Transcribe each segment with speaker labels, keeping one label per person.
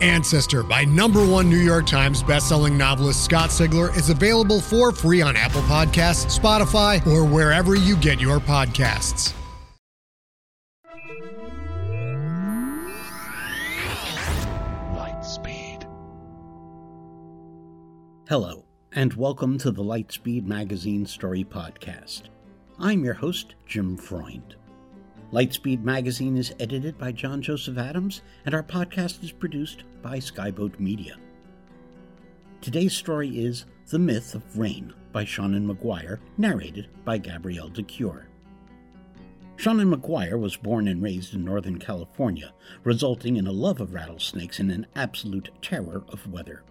Speaker 1: Ancestor by number one New York Times bestselling novelist Scott Sigler is available for free on Apple Podcasts, Spotify, or wherever you get your podcasts.
Speaker 2: Lightspeed.
Speaker 3: Hello, and welcome to the Lightspeed Magazine Story Podcast. I'm your host, Jim Freund. Lightspeed Magazine is edited by John Joseph Adams, and our podcast is produced by Skyboat Media. Today's story is The Myth of Rain by Seanan McGuire, narrated by Gabrielle de Cuir. Seanan McGuire was born and raised in Northern California, resulting in a love of rattlesnakes and an absolute terror of weather.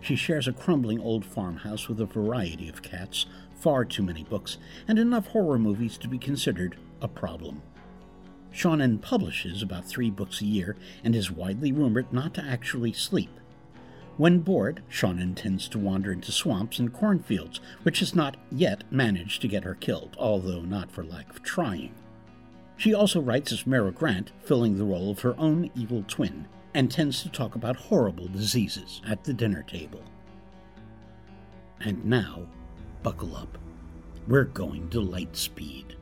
Speaker 3: She shares a crumbling old farmhouse with a variety of cats, far too many books, and enough horror movies to be considered a problem. Seanan publishes about three books a year and is widely rumored not to actually sleep. When bored, Seanan tends to wander into swamps and cornfields, which has not yet managed to get her killed, although not for lack of trying. She also writes as Mira Grant, filling the role of her own evil twin, and tends to talk about horrible diseases at the dinner table. And now, buckle up. We're going to light speed.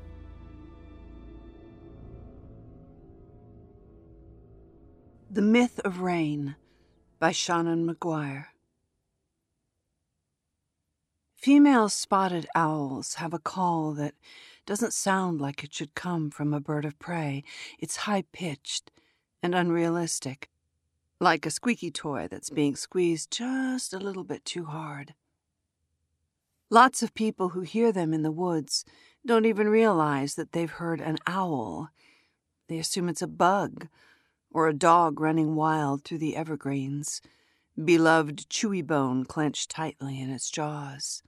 Speaker 4: The Myth of Rain by Seanan McGuire. Female spotted owls have a call that doesn't sound like it should come from a bird of prey. It's high pitched and unrealistic, like a squeaky toy that's being squeezed just a little bit too hard. Lots of people who hear them in the woods don't even realize that they've heard an owl. They assume it's a bug or a dog running wild through the evergreens, beloved chewy bone clenched tightly in its jaws.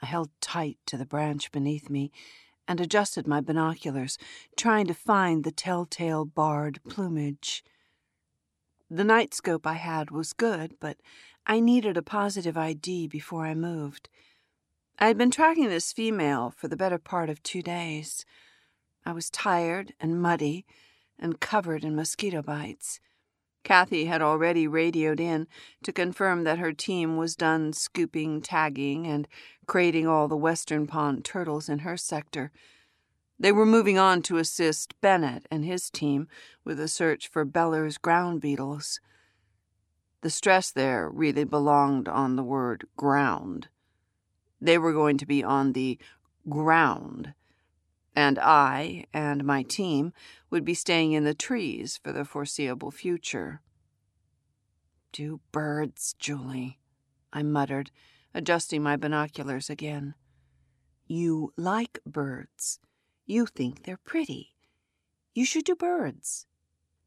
Speaker 4: I held tight to the branch beneath me and adjusted my binoculars, trying to find the telltale barred plumage. The night scope I had was good, but I needed a positive ID before I moved. I had been tracking this female for the better part of two days. I was tired and muddy and covered in mosquito bites. Kathy had already radioed in to confirm that her team was done scooping, tagging, and crating all the western pond turtles in her sector. They were moving on to assist Bennett and his team with a search for Beller's ground beetles. The stress there really belonged on the word ground. They were going to be on the ground and I and my team would be staying in the trees for the foreseeable future. Do birds, Julie, I muttered, adjusting my binoculars again. You like birds. You think they're pretty. You should do birds.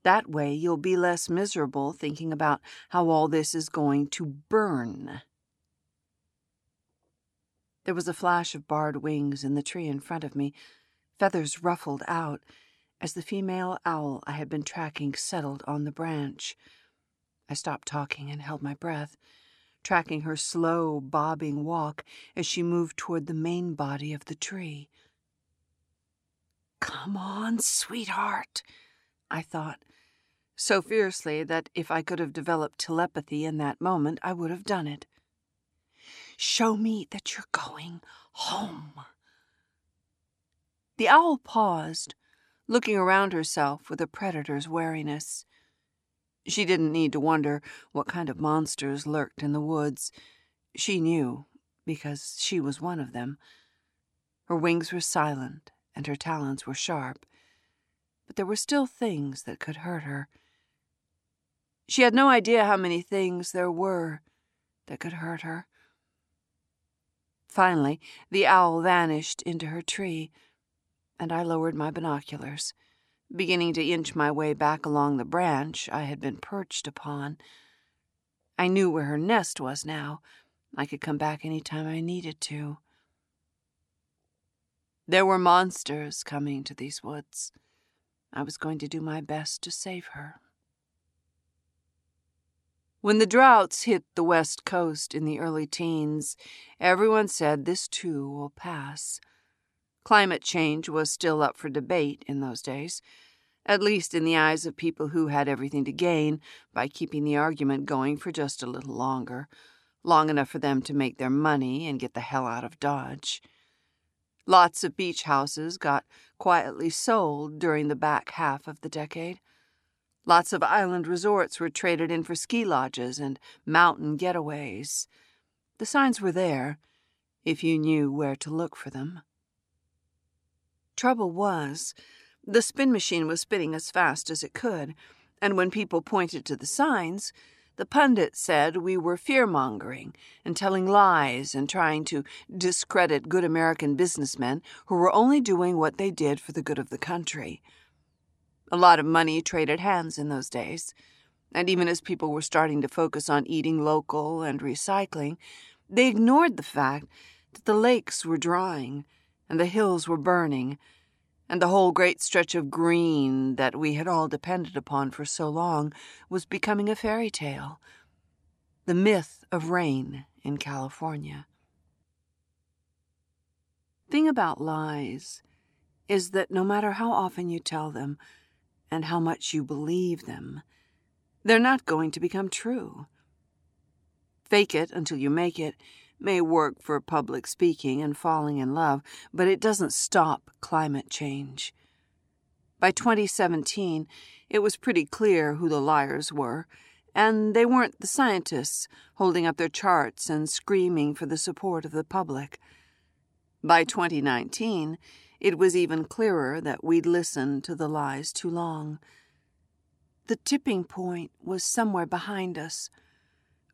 Speaker 4: That way you'll be less miserable thinking about how all this is going to burn. There was a flash of barred wings in the tree in front of me, feathers ruffled out as the female owl I had been tracking settled on the branch. I stopped talking and held my breath, tracking her slow, bobbing walk as she moved toward the main body of the tree. Come on, sweetheart, I thought, so fiercely that if I could have developed telepathy in that moment, I would have done it. Show me that you're going home. The owl paused, looking around herself with a predator's wariness. She didn't need to wonder what kind of monsters lurked in the woods. She knew, because she was one of them. Her wings were silent, and her talons were sharp, but there were still things that could hurt her. She had no idea how many things there were that could hurt her. Finally, the owl vanished into her tree and I lowered my binoculars, beginning to inch my way back along the branch I had been perched upon. I knew where her nest was now, I could come back any time I needed to. There were monsters coming to these woods. I was going to do my best to save her. When the droughts hit the west coast in the early teens, everyone said this too will pass. Climate change was still up for debate in those days, at least in the eyes of people who had everything to gain by keeping the argument going for just a little longer, long enough for them to make their money and get the hell out of Dodge. Lots of beach houses got quietly sold during the back half of the decade. Lots of island resorts were traded in for ski lodges and mountain getaways. The signs were there, if you knew where to look for them. Trouble was, the spin machine was spinning as fast as it could, and when people pointed to the signs, the pundits said we were fear mongering and telling lies and trying to discredit good American businessmen who were only doing what they did for the good of the country. A lot of money traded hands in those days, and even as people were starting to focus on eating local and recycling, they ignored the fact that the lakes were drying and the hills were burning and the whole great stretch of green that we had all depended upon for so long was becoming a fairy tale. The myth of rain in California. Thing about lies is that no matter how often you tell them and how much you believe them, they're not going to become true. Fake it until you make it may work for public speaking and falling in love, but it doesn't stop climate change. By 2017, it was pretty clear who the liars were, and they weren't the scientists holding up their charts and screaming for the support of the public. By 2019, it was even clearer that we'd listened to the lies too long. The tipping point was somewhere behind us,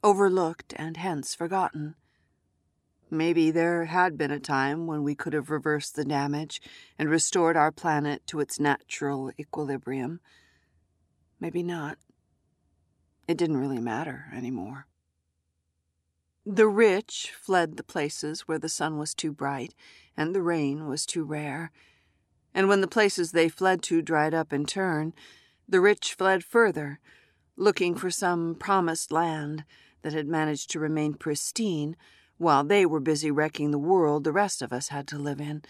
Speaker 4: overlooked and hence forgotten. Maybe there had been a time when we could have reversed the damage and restored our planet to its natural equilibrium. Maybe not. It didn't really matter anymore. The rich fled the places where the sun was too bright and the rain was too rare. And when the places they fled to dried up in turn, the rich fled further, looking for some promised land that had managed to remain pristine while they were busy wrecking the world the rest of us had to live in.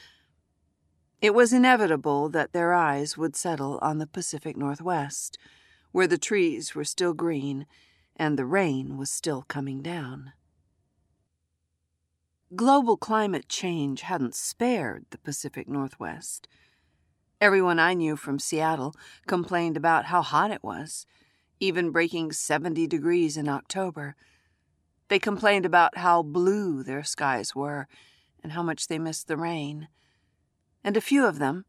Speaker 4: It was inevitable that their eyes would settle on the Pacific Northwest, where the trees were still green and the rain was still coming down. Global climate change hadn't spared the Pacific Northwest. Everyone I knew from Seattle complained about how hot it was, even breaking 70 degrees in October they complained about how blue their skies were and how much they missed the rain. And a few of them,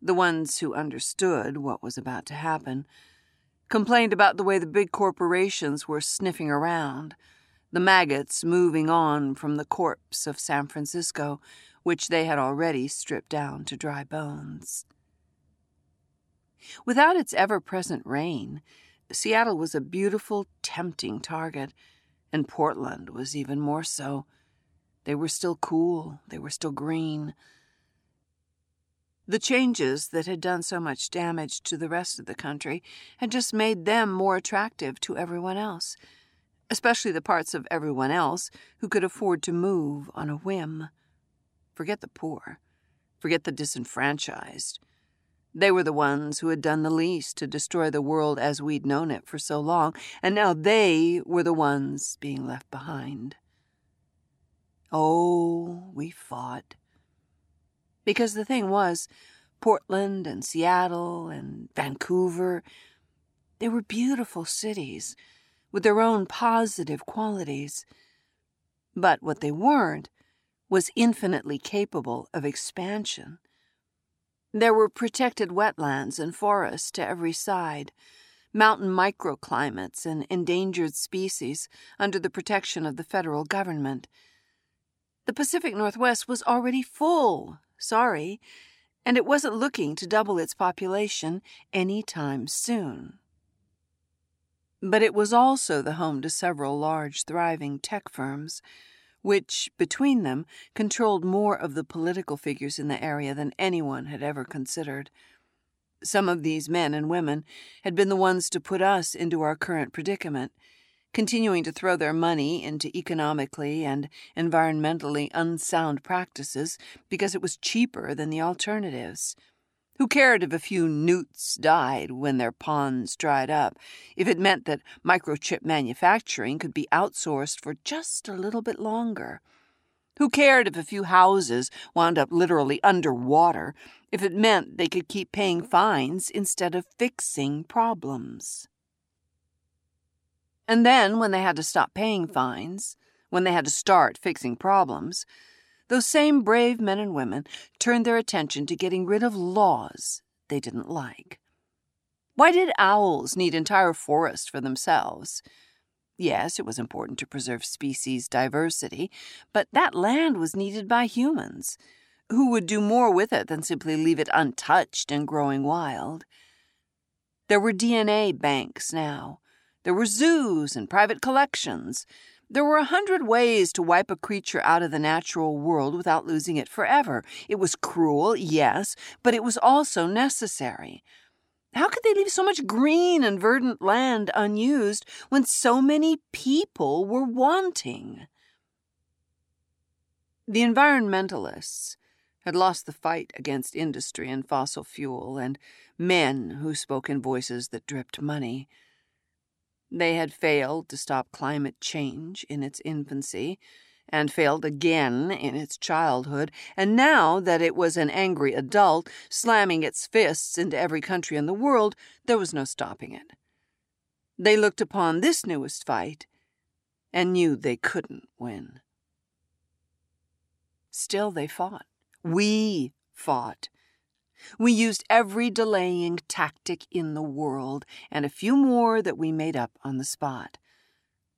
Speaker 4: the ones who understood what was about to happen, complained about the way the big corporations were sniffing around, the maggots moving on from the corpse of San Francisco, which they had already stripped down to dry bones. Without its ever present rain, Seattle was a beautiful, tempting target and Portland was even more so. They were still cool, they were still green. The changes that had done so much damage to the rest of the country had just made them more attractive to everyone else, especially the parts of everyone else who could afford to move on a whim. Forget the poor, forget the disenfranchised. They were the ones who had done the least to destroy the world as we'd known it for so long, and now they were the ones being left behind. Oh, we fought. Because the thing was, Portland and Seattle and Vancouver, they were beautiful cities with their own positive qualities. But what they weren't was infinitely capable of expansion. There were protected wetlands and forests to every side, mountain microclimates and endangered species under the protection of the federal government. The Pacific Northwest was already full, sorry, and it wasn't looking to double its population any time soon. But it was also the home to several large, thriving tech firms which, between them, controlled more of the political figures in the area than anyone had ever considered. Some of these men and women had been the ones to put us into our current predicament, continuing to throw their money into economically and environmentally unsound practices because it was cheaper than the alternatives. Who cared if a few newts died when their ponds dried up, if it meant that microchip manufacturing could be outsourced for just a little bit longer? Who cared if a few houses wound up literally underwater, if it meant they could keep paying fines instead of fixing problems? And then, when they had to stop paying fines, when they had to start fixing problems, those same brave men and women turned their attention to getting rid of laws they didn't like. Why did owls need entire forests for themselves? Yes, it was important to preserve species diversity, but that land was needed by humans, who would do more with it than simply leave it untouched and growing wild. There were DNA banks now. There were zoos and private collections. There were a hundred ways to wipe a creature out of the natural world without losing it forever. It was cruel, yes, but it was also necessary. How could they leave so much green and verdant land unused when so many people were wanting? The environmentalists had lost the fight against industry and fossil fuel and men who spoke in voices that dripped money. They had failed to stop climate change in its infancy, and failed again in its childhood, and now that it was an angry adult, slamming its fists into every country in the world, there was no stopping it. They looked upon this newest fight and knew they couldn't win. Still, they fought. We fought. We used every delaying tactic in the world, and a few more that we made up on the spot.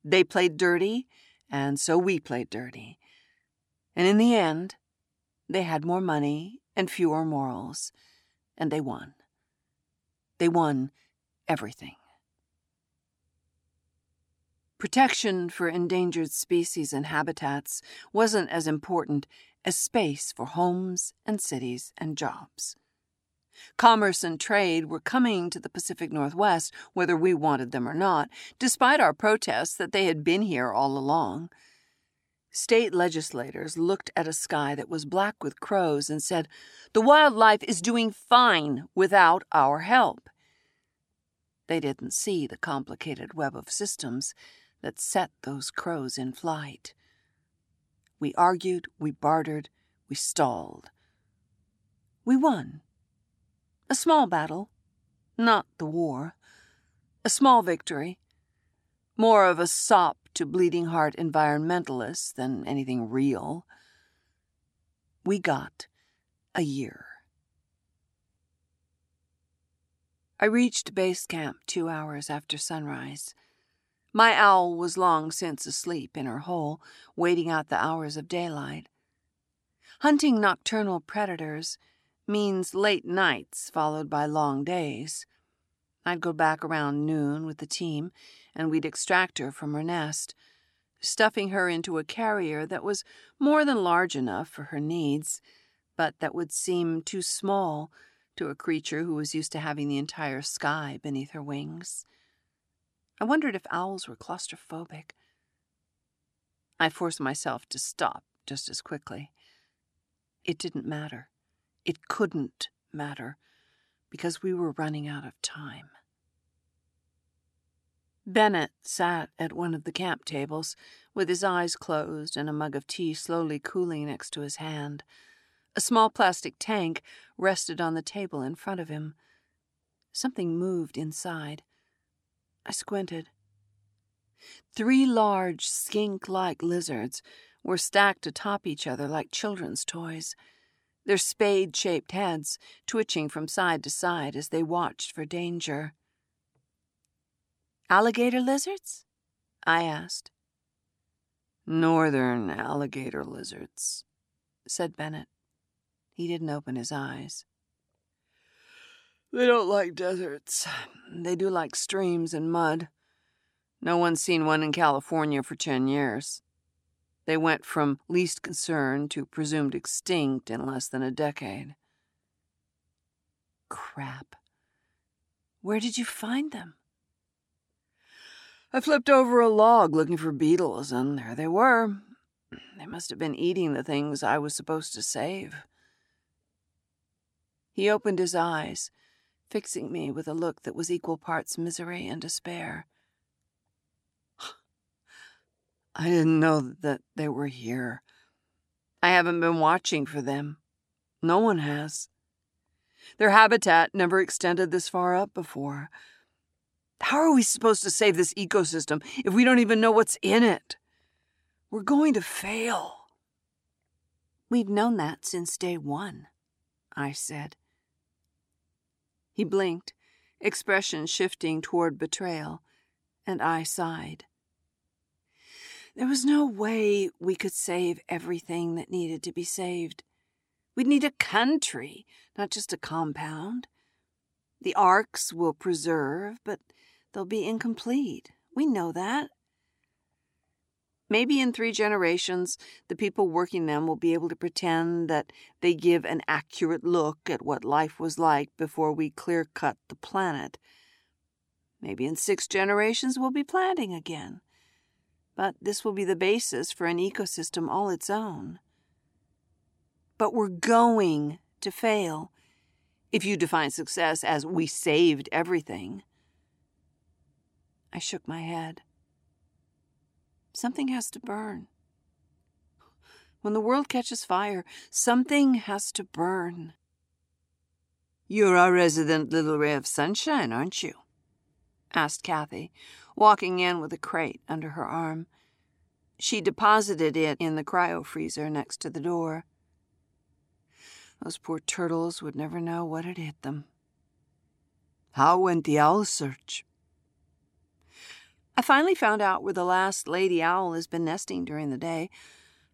Speaker 4: They played dirty, and so we played dirty. And in the end, they had more money and fewer morals, and they won. They won everything. Protection for endangered species and habitats wasn't as important as space for homes and cities and jobs. Commerce and trade were coming to the Pacific Northwest whether we wanted them or not, despite our protests that they had been here all along. State legislators looked at a sky that was black with crows and said, The wildlife is doing fine without our help. They didn't see the complicated web of systems that set those crows in flight. We argued, we bartered, we stalled. We won. A small battle, not the war. A small victory. More of a sop to bleeding heart environmentalists than anything real. We got a year. I reached base camp two hours after sunrise. My owl was long since asleep in her hole, waiting out the hours of daylight. Hunting nocturnal predators means late nights followed by long days. I'd go back around noon with the team, and we'd extract her from her nest, stuffing her into a carrier that was more than large enough for her needs, but that would seem too small to a creature who was used to having the entire sky beneath her wings. I wondered if owls were claustrophobic. I forced myself to stop just as quickly. It didn't matter. It couldn't matter because we were running out of time. Bennett sat at one of the camp tables with his eyes closed and a mug of tea slowly cooling next to his hand. A small plastic tank rested on the table in front of him. Something moved inside. I squinted. Three large, skink like lizards were stacked atop each other like children's toys their spade shaped heads twitching from side to side as they watched for danger. Alligator lizards? I asked.
Speaker 5: Northern alligator lizards,
Speaker 4: said Bennett. He didn't open his eyes.
Speaker 5: They don't like deserts. They do like streams and mud. No one's seen one in California for ten years.
Speaker 4: They went from least concern to presumed extinct in less than a decade.
Speaker 6: Crap. Where did you find them?
Speaker 4: I flipped over a log looking for beetles, and there they were. They must have been eating the things I was supposed to save. He opened his eyes, fixing me with a look that was equal parts misery and despair. I didn't know that they were here. I haven't been watching for them. No one has. Their habitat never extended this far up before. How are we supposed to save this ecosystem if we don't even know what's in it? We're going to fail.
Speaker 6: We've known that since day one, I said. He blinked, expression shifting toward betrayal, and I sighed. There was no way we could save everything that needed to be saved. We'd need a country, not just a compound. The arks will preserve, but they'll be incomplete. We know that. Maybe in three generations, the people working them will be able to pretend that they give an accurate look at what life was like before we clear cut the planet. Maybe in six generations, we'll be planting again. But this will be the basis for an ecosystem all its own. But we're going to fail if you define success as we saved everything. I shook my head. Something has to burn. When the world catches fire, something has to burn.
Speaker 4: You're our resident little ray of sunshine, aren't you? asked Kathy, walking in with a crate under her arm. She deposited it in the cryo freezer next to the door. Those poor turtles would never know what had hit them. How went the owl search? I finally found out where the last lady owl has been nesting during the day.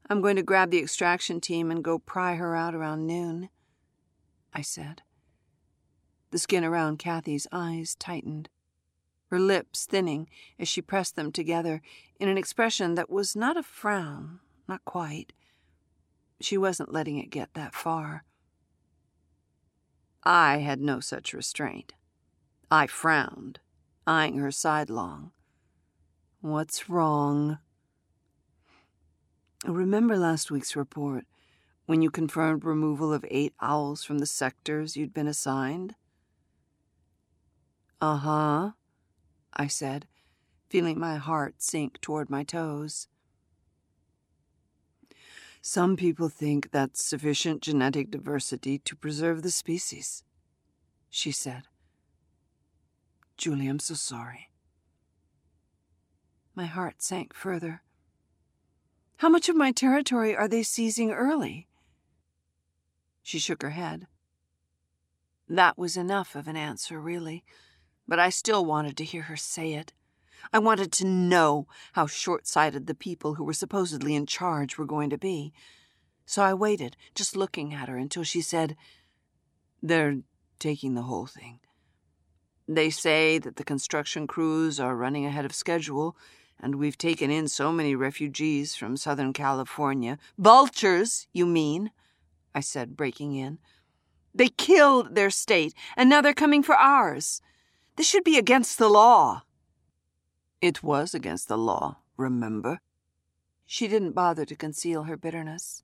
Speaker 4: I'm going to grab the extraction team and go pry her out around noon, I said. The skin around Kathy's eyes tightened, her lips thinning as she pressed them together in an expression that was not a frown, not quite. She wasn't letting it get that far. I had no such restraint. I frowned, eyeing her sidelong. What's wrong? Remember last week's report when you confirmed removal of eight owls from the sectors you'd been assigned? Uh huh, I said, feeling my heart sink toward my toes. Some people think that's sufficient genetic diversity to preserve the species, she said. Julie, I'm so sorry. My heart sank further. How much of my territory are they seizing early? She shook her head. That was enough of an answer, really, but I still wanted to hear her say it. I wanted to know how short sighted the people who were supposedly in charge were going to be. So I waited, just looking at her, until she said, They're taking the whole thing. They say that the construction crews are running ahead of schedule and we've taken in so many refugees from Southern California. Vultures, you mean? I said, breaking in. They killed their state, and now they're coming for ours. This should be against the law. It was against the law, remember? She didn't bother to conceal her bitterness.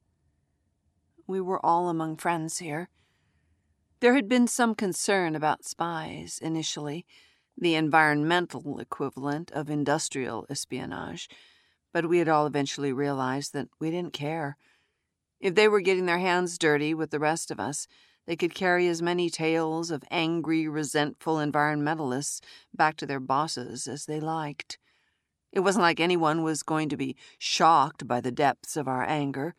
Speaker 4: We were all among friends here. There had been some concern about spies initially the environmental equivalent of industrial espionage, but we had all eventually realized that we didn't care. If they were getting their hands dirty with the rest of us, they could carry as many tales of angry, resentful environmentalists back to their bosses as they liked. It wasn't like anyone was going to be shocked by the depths of our anger.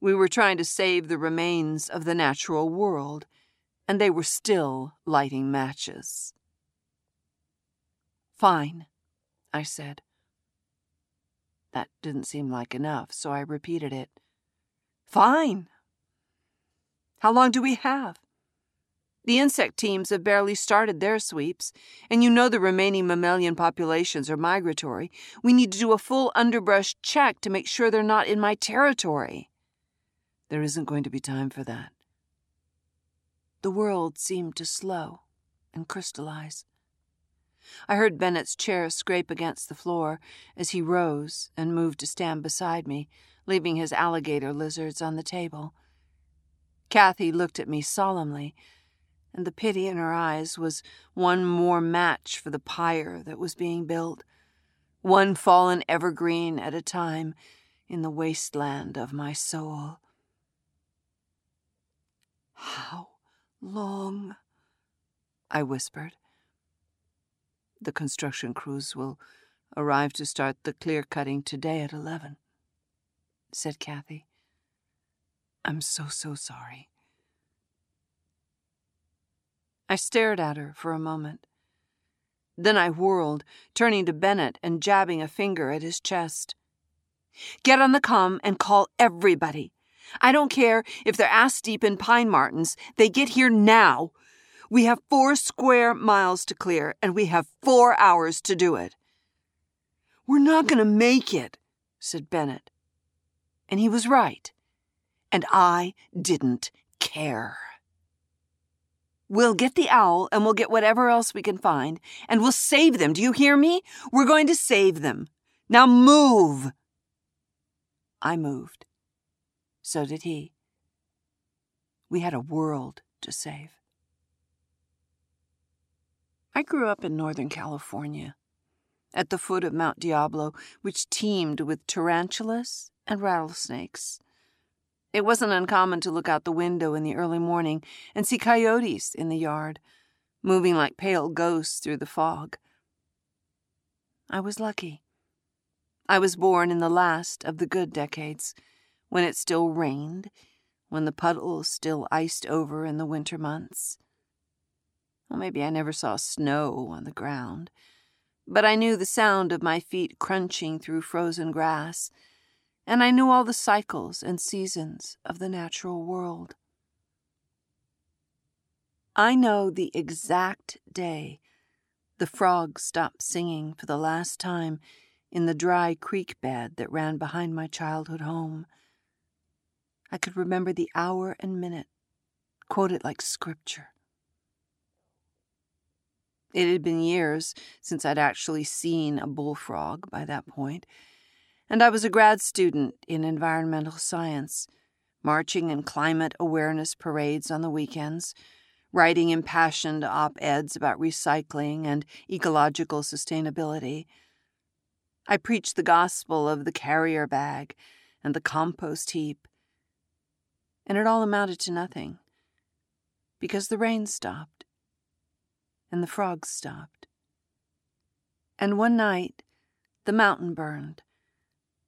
Speaker 4: We were trying to save the remains of the natural world, and they were still lighting matches. Fine, I said. That didn't seem like enough, so I repeated it. Fine. How long do we have? The insect teams have barely started their sweeps, and you know the remaining mammalian populations are migratory. We need to do a full underbrush check to make sure they're not in my territory. There isn't going to be time for that. The world seemed to slow and crystallize. I heard Bennett's chair scrape against the floor as he rose and moved to stand beside me, leaving his alligator lizards on the table. Kathy looked at me solemnly, and the pity in her eyes was one more match for the pyre that was being built, one fallen evergreen at a time in the wasteland of my soul. How long? I whispered. The construction crews will arrive to start the clear cutting today at 11, said Kathy. I'm so, so sorry. I stared at her for a moment. Then I whirled, turning to Bennett and jabbing a finger at his chest. Get on the com and call everybody. I don't care if they're ass deep in pine martens, they get here now. We have four square miles to clear, and we have four hours to do it. We're not going to make it, said Bennett. And he was right. And I didn't care. We'll get the owl and we'll get whatever else we can find, and we'll save them. Do you hear me? We're going to save them. Now move. I moved. So did he. We had a world to save. I grew up in Northern California, at the foot of Mount Diablo, which teemed with tarantulas and rattlesnakes. It wasn't uncommon to look out the window in the early morning and see coyotes in the yard, moving like pale ghosts through the fog. I was lucky. I was born in the last of the good decades, when it still rained, when the puddles still iced over in the winter months. Well, maybe I never saw snow on the ground, but I knew the sound of my feet crunching through frozen grass, and I knew all the cycles and seasons of the natural world. I know the exact day the frogs stopped singing for the last time in the dry creek bed that ran behind my childhood home. I could remember the hour and minute, quote it like scripture. It had been years since I'd actually seen a bullfrog by that point, and I was a grad student in environmental science, marching in climate awareness parades on the weekends, writing impassioned op eds about recycling and ecological sustainability. I preached the gospel of the carrier bag and the compost heap, and it all amounted to nothing because the rain stopped and the frogs stopped. And one night, the mountain burned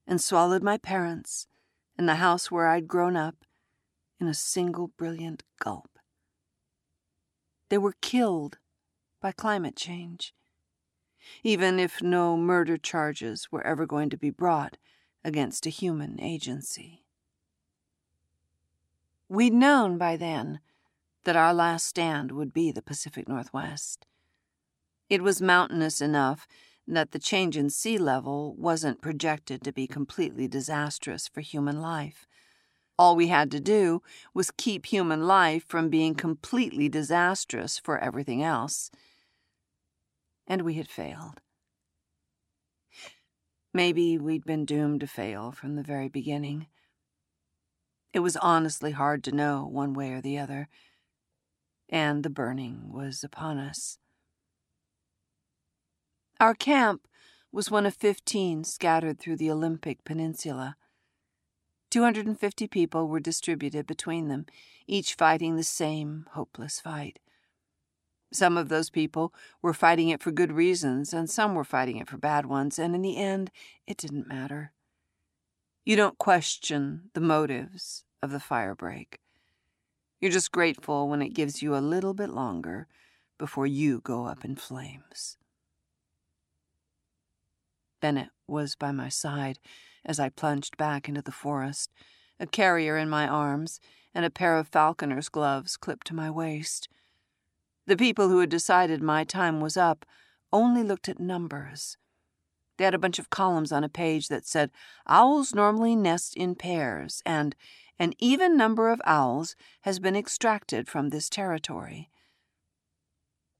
Speaker 4: and swallowed my parents and the house where I'd grown up in a single brilliant gulp. They were killed by climate change, even if no murder charges were ever going to be brought against a human agency. We'd known by then that our last stand would be the Pacific Northwest. It was mountainous enough that the change in sea level wasn't projected to be completely disastrous for human life. All we had to do was keep human life from being completely disastrous for everything else. And we had failed. Maybe we'd been doomed to fail from the very beginning. It was honestly hard to know one way or the other and the burning was upon us. Our camp was one of 15 scattered through the Olympic Peninsula. 250 people were distributed between them, each fighting the same hopeless fight. Some of those people were fighting it for good reasons, and some were fighting it for bad ones, and in the end, it didn't matter. You don't question the motives of the firebreak. You're just grateful when it gives you a little bit longer before you go up in flames. Bennett was by my side as I plunged back into the forest, a carrier in my arms and a pair of falconer's gloves clipped to my waist. The people who had decided my time was up only looked at numbers. They had a bunch of columns on a page that said, Owls normally nest in pairs, and an even number of owls has been extracted from this territory.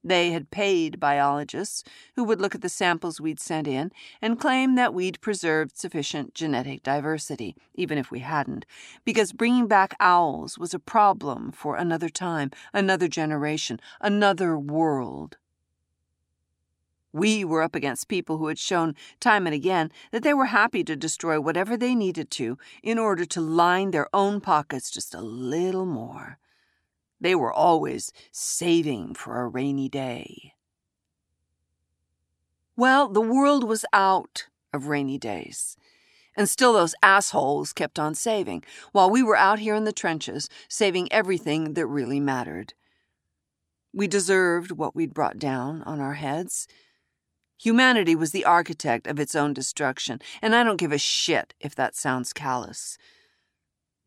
Speaker 4: They had paid biologists who would look at the samples we'd sent in and claim that we'd preserved sufficient genetic diversity, even if we hadn't, because bringing back owls was a problem for another time, another generation, another world. We were up against people who had shown time and again that they were happy to destroy whatever they needed to in order to line their own pockets just a little more. They were always saving for a rainy day. Well, the world was out of rainy days. And still, those assholes kept on saving, while we were out here in the trenches, saving everything that really mattered. We deserved what we'd brought down on our heads. Humanity was the architect of its own destruction, and I don't give a shit if that sounds callous.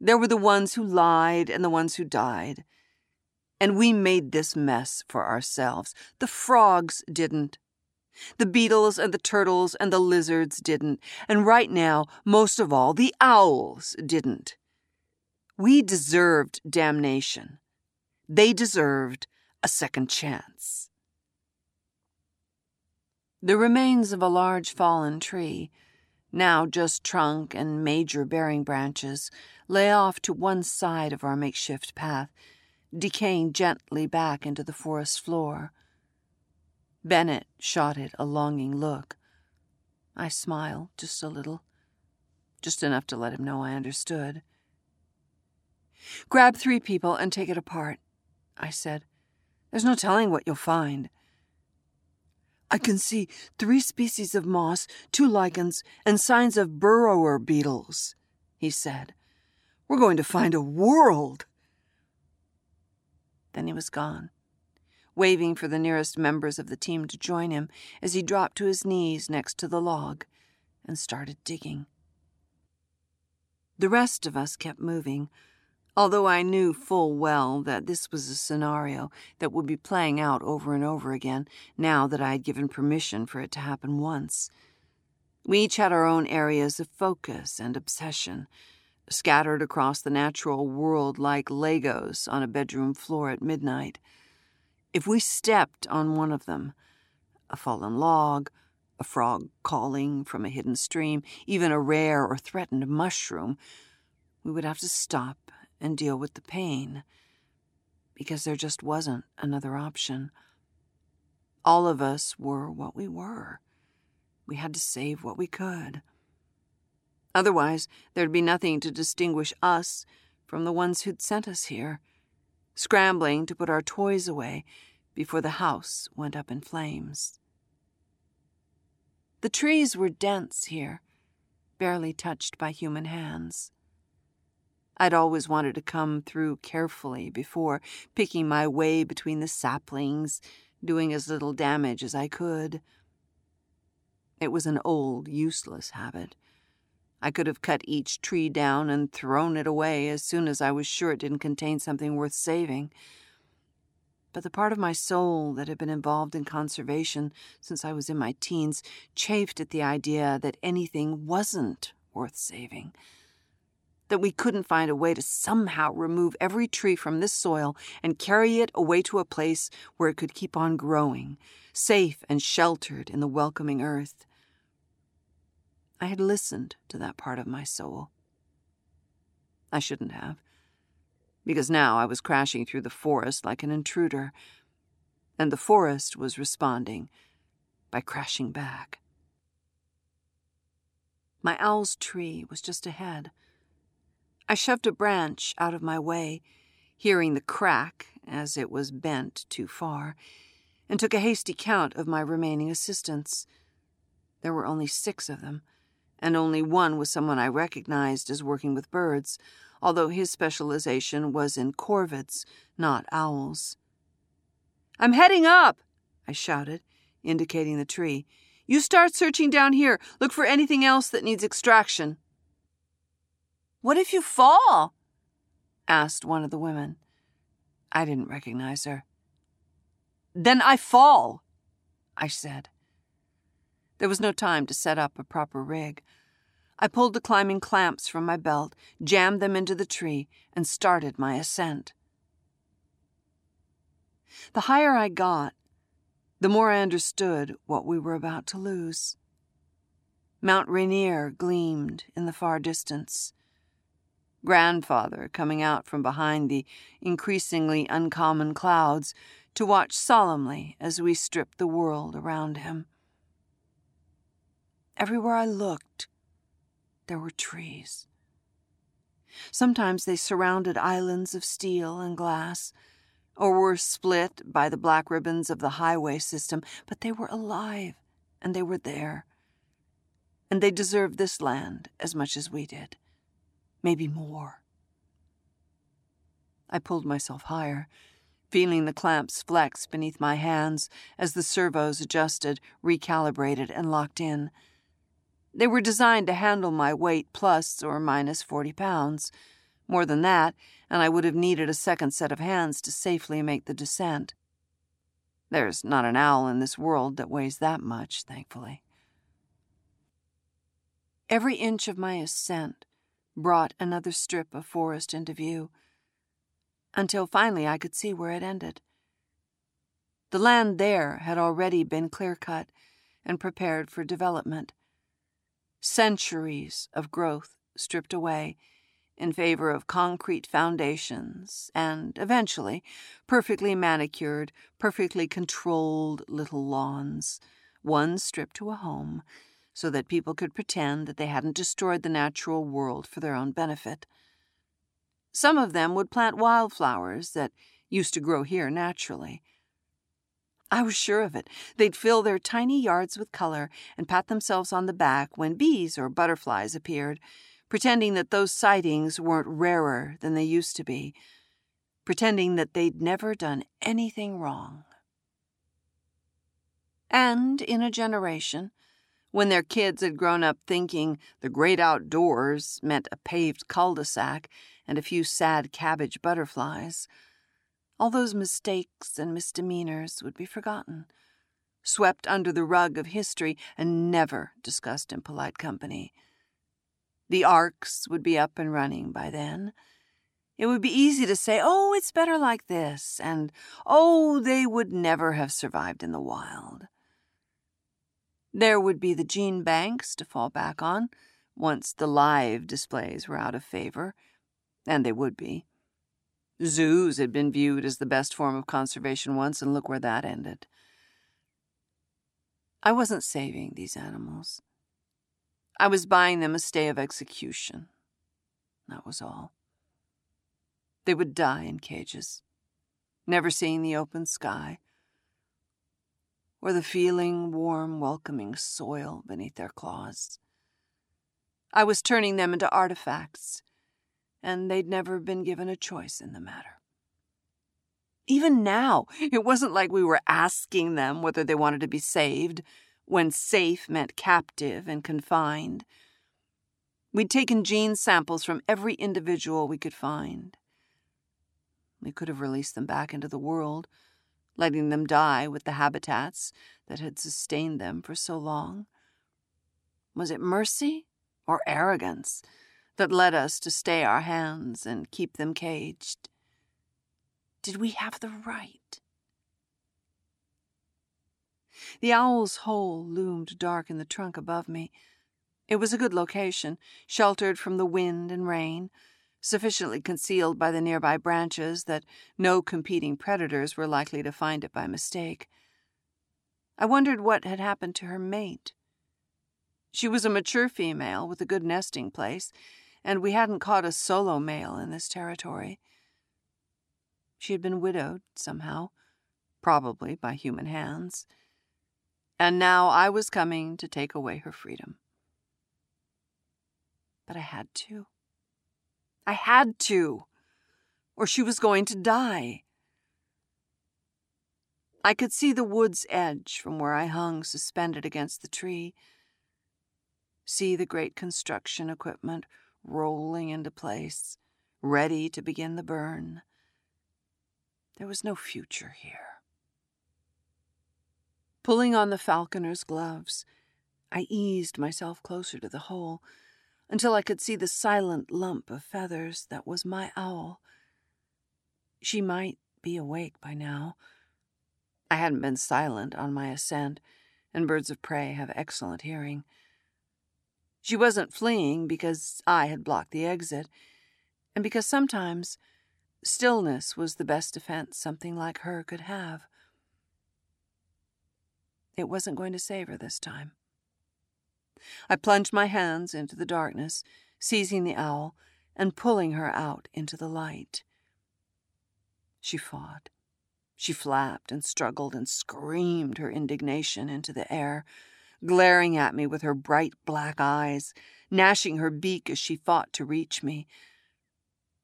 Speaker 4: There were the ones who lied and the ones who died. And we made this mess for ourselves. The frogs didn't. The beetles and the turtles and the lizards didn't. And right now, most of all, the owls didn't. We deserved damnation. They deserved a second chance. The remains of a large fallen tree, now just trunk and major bearing branches, lay off to one side of our makeshift path decaying gently back into the forest floor. Bennett shot it a longing look. I smiled just a little, just enough to let him know I understood. Grab three people and take it apart, I said. There's no telling what you'll find. I can see three species of moss, two lichens, and signs of burrower beetles, he said. We're going to find a world. Then he was gone, waving for the nearest members of the team to join him as he dropped to his knees next to the log and started digging. The rest of us kept moving, although I knew full well that this was a scenario that would be playing out over and over again now that I had given permission for it to happen once. We each had our own areas of focus and obsession scattered across the natural world like Legos on a bedroom floor at midnight. If we stepped on one of them, a fallen log, a frog calling from a hidden stream, even a rare or threatened mushroom, we would have to stop and deal with the pain because there just wasn't another option. All of us were what we were. We had to save what we could. Otherwise, there'd be nothing to distinguish us from the ones who'd sent us here, scrambling to put our toys away before the house went up in flames. The trees were dense here, barely touched by human hands. I'd always wanted to come through carefully before picking my way between the saplings, doing as little damage as I could. It was an old, useless habit I could have cut each tree down and thrown it away as soon as I was sure it didn't contain something worth saving. But the part of my soul that had been involved in conservation since I was in my teens chafed at the idea that anything wasn't worth saving. That we couldn't find a way to somehow remove every tree from this soil and carry it away to a place where it could keep on growing, safe and sheltered in the welcoming earth. I had listened to that part of my soul. I shouldn't have, because now I was crashing through the forest like an intruder, and the forest was responding by crashing back. My owl's tree was just ahead. I shoved a branch out of my way, hearing the crack as it was bent too far, and took a hasty count of my remaining assistants. There were only six of them and only one was someone I recognized as working with birds, although his specialization was in corvids, not owls. I'm heading up, I shouted, indicating the tree. You start searching down here. Look for anything else that needs extraction. What if you fall? asked one of the women. I didn't recognize her. Then I fall, I said. There was no time to set up a proper rig. I pulled the climbing clamps from my belt, jammed them into the tree, and started my ascent. The higher I got, the more I understood what we were about to lose. Mount Rainier gleamed in the far distance. Grandfather coming out from behind the increasingly uncommon clouds to watch solemnly as we stripped the world around him. Everywhere I looked, there were trees. Sometimes they surrounded islands of steel and glass, or were split by the black ribbons of the highway system, but they were alive, and they were there. And they deserved this land as much as we did, maybe more. I pulled myself higher, feeling the clamps flex beneath my hands as the servos adjusted, recalibrated, and locked in. They were designed to handle my weight plus or minus 40 pounds. More than that, and I would have needed a second set of hands to safely make the descent. There's not an owl in this world that weighs that much, thankfully. Every inch of my ascent brought another strip of forest into view, until finally I could see where it ended. The land there had already been clear cut and prepared for development centuries of growth stripped away in favor of concrete foundations and, eventually, perfectly manicured, perfectly controlled little lawns, one stripped to a home, so that people could pretend that they hadn't destroyed the natural world for their own benefit. Some of them would plant wildflowers that used to grow here naturally I was sure of it. They'd fill their tiny yards with color and pat themselves on the back when bees or butterflies appeared, pretending that those sightings weren't rarer than they used to be, pretending that they'd never done anything wrong. And in a generation, when their kids had grown up thinking the great outdoors meant a paved cul de sac and a few sad cabbage butterflies, all those mistakes and misdemeanors would be forgotten, swept under the rug of history, and never discussed in polite company. The arks would be up and running by then. It would be easy to say, oh, it's better like this, and oh, they would never have survived in the wild. There would be the gene banks to fall back on once the live displays were out of favor, and they would be. Zoos had been viewed as the best form of conservation once, and look where that ended. I wasn't saving these animals. I was buying them a stay of execution. That was all. They would die in cages, never seeing the open sky or the feeling warm, welcoming soil beneath their claws. I was turning them into artifacts and they'd never been given a choice in the matter. Even now, it wasn't like we were asking them whether they wanted to be saved, when safe meant captive and confined. We'd taken gene samples from every individual we could find. We could have released them back into the world, letting them die with the habitats that had sustained them for so long. Was it mercy or arrogance? That led us to stay our hands and keep them caged? Did we have the right? The owl's hole loomed dark in the trunk above me. It was a good location, sheltered from the wind and rain, sufficiently concealed by the nearby branches that no competing predators were likely to find it by mistake. I wondered what had happened to her mate. She was a mature female with a good nesting place, and we hadn't caught a solo male in this territory. She had been widowed somehow, probably by human hands, and now I was coming to take away her freedom. But I had to. I had to, or she was going to die. I could see the wood's edge from where I hung suspended against the tree, see the great construction equipment rolling into place, ready to begin the burn. There was no future here. Pulling on the falconer's gloves, I eased myself closer to the hole until I could see the silent lump of feathers that was my owl. She might be awake by now. I hadn't been silent on my ascent, and birds of prey have excellent hearing. She wasn't fleeing because I had blocked the exit, and because sometimes stillness was the best defense something like her could have. It wasn't going to save her this time. I plunged my hands into the darkness, seizing the owl and pulling her out into the light. She fought. She flapped and struggled and screamed her indignation into the air, glaring at me with her bright black eyes, gnashing her beak as she fought to reach me.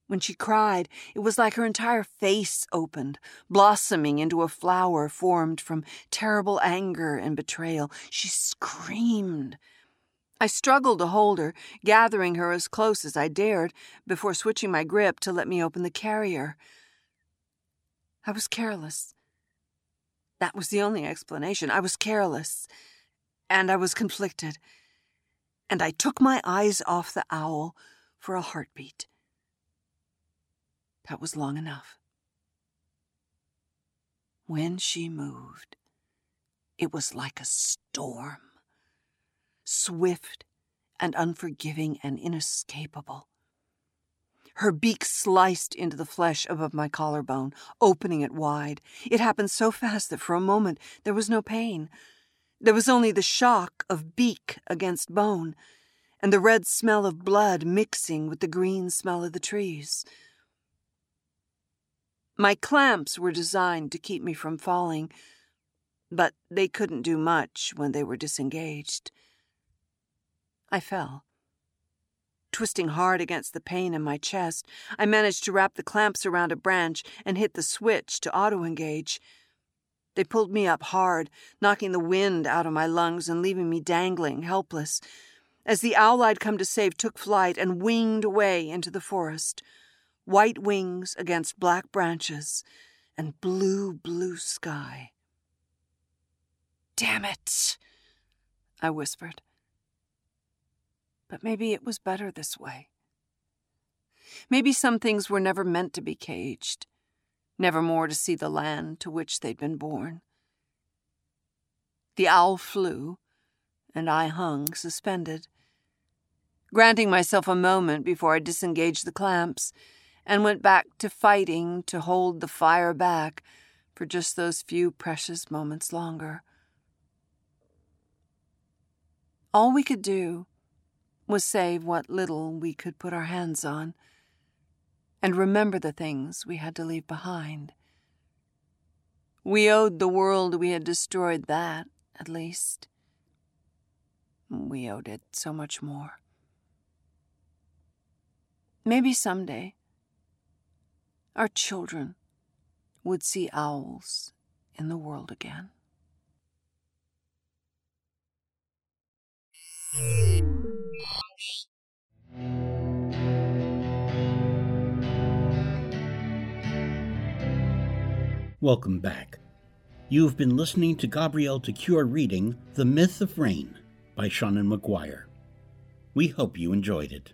Speaker 4: When she cried, it was like her entire face opened, blossoming into a flower formed from terrible anger and betrayal. She screamed. I struggled to hold her, gathering her as close as I dared before switching my grip to let me open the carrier. I was careless. That was the only explanation. I was careless. And I was conflicted. And I took my eyes off the owl for a heartbeat. That was long enough. When she moved, it was like a storm, swift and unforgiving and inescapable. Her beak sliced into the flesh above my collarbone, opening it wide. It happened so fast that for a moment there was no pain. There was only the shock of beak against bone, and the red smell of blood mixing with the green smell of the trees. My clamps were designed to keep me from falling, but they couldn't do much when they were disengaged. I fell. Twisting hard against the pain in my chest, I managed to wrap the clamps around a branch and hit the switch to auto engage. They pulled me up hard, knocking the wind out of my lungs and leaving me dangling, helpless, as the owl I'd come to save took flight and winged away into the forest white wings against black branches, and blue, blue sky. Damn it, I whispered. But maybe it was better this way. Maybe some things were never meant to be caged, never more to see the land to which they'd been born. The owl flew, and I hung suspended. Granting myself a moment before I disengaged the clamps, and went back to fighting to hold the fire back for just those few precious moments longer. All we could do was save what little we could put our hands on and remember the things we had to leave behind. We owed the world we had destroyed that, at least. We owed it so much more. Maybe someday our children would see owls in the world again.
Speaker 3: Welcome back. You've been listening to Gabrielle Cuir reading The Myth of Rain by Seanan McGuire. We hope you enjoyed it.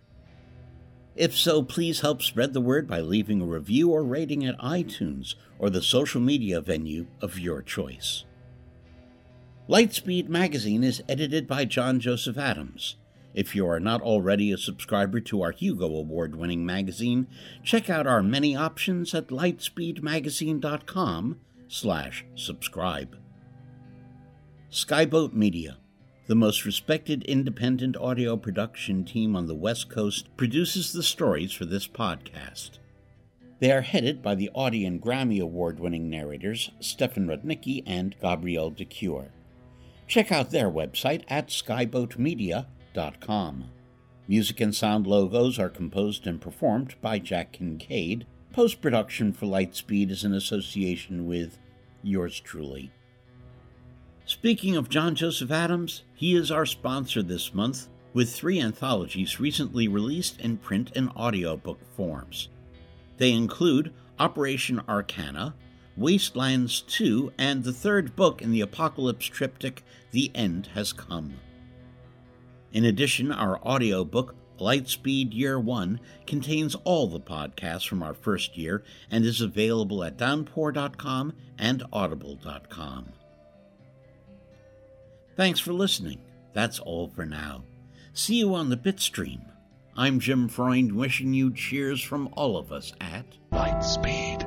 Speaker 3: If so, please help spread the word by leaving a review or rating at iTunes or the social media venue of your choice. Lightspeed Magazine is edited by John Joseph Adams. If you are not already a subscriber to our Hugo Award winning magazine, check out our many options at lightspeedmagazine.com slash subscribe. Skyboat Media the most respected independent audio production team on the West Coast produces the stories for this podcast. They are headed by the Audie and Grammy Award winning narrators Stefan Rudnicki and Gabrielle de Cuir. Check out their website at skyboatmedia.com. Music and sound logos are composed and performed by Jack Kincaid. Post production for Lightspeed is in association with yours truly. Speaking of John Joseph Adams, he is our sponsor this month with three anthologies recently released in print and audiobook forms. They include Operation Arcana, Wastelands 2, and the third book in the Apocalypse triptych, The End Has Come. In addition, our audiobook, Lightspeed Year 1, contains all the podcasts from our first year and is available at downpour.com and audible.com. Thanks for listening. That's all for now. See you on the Bitstream. I'm Jim Freund wishing you cheers from all of us at
Speaker 2: Lightspeed.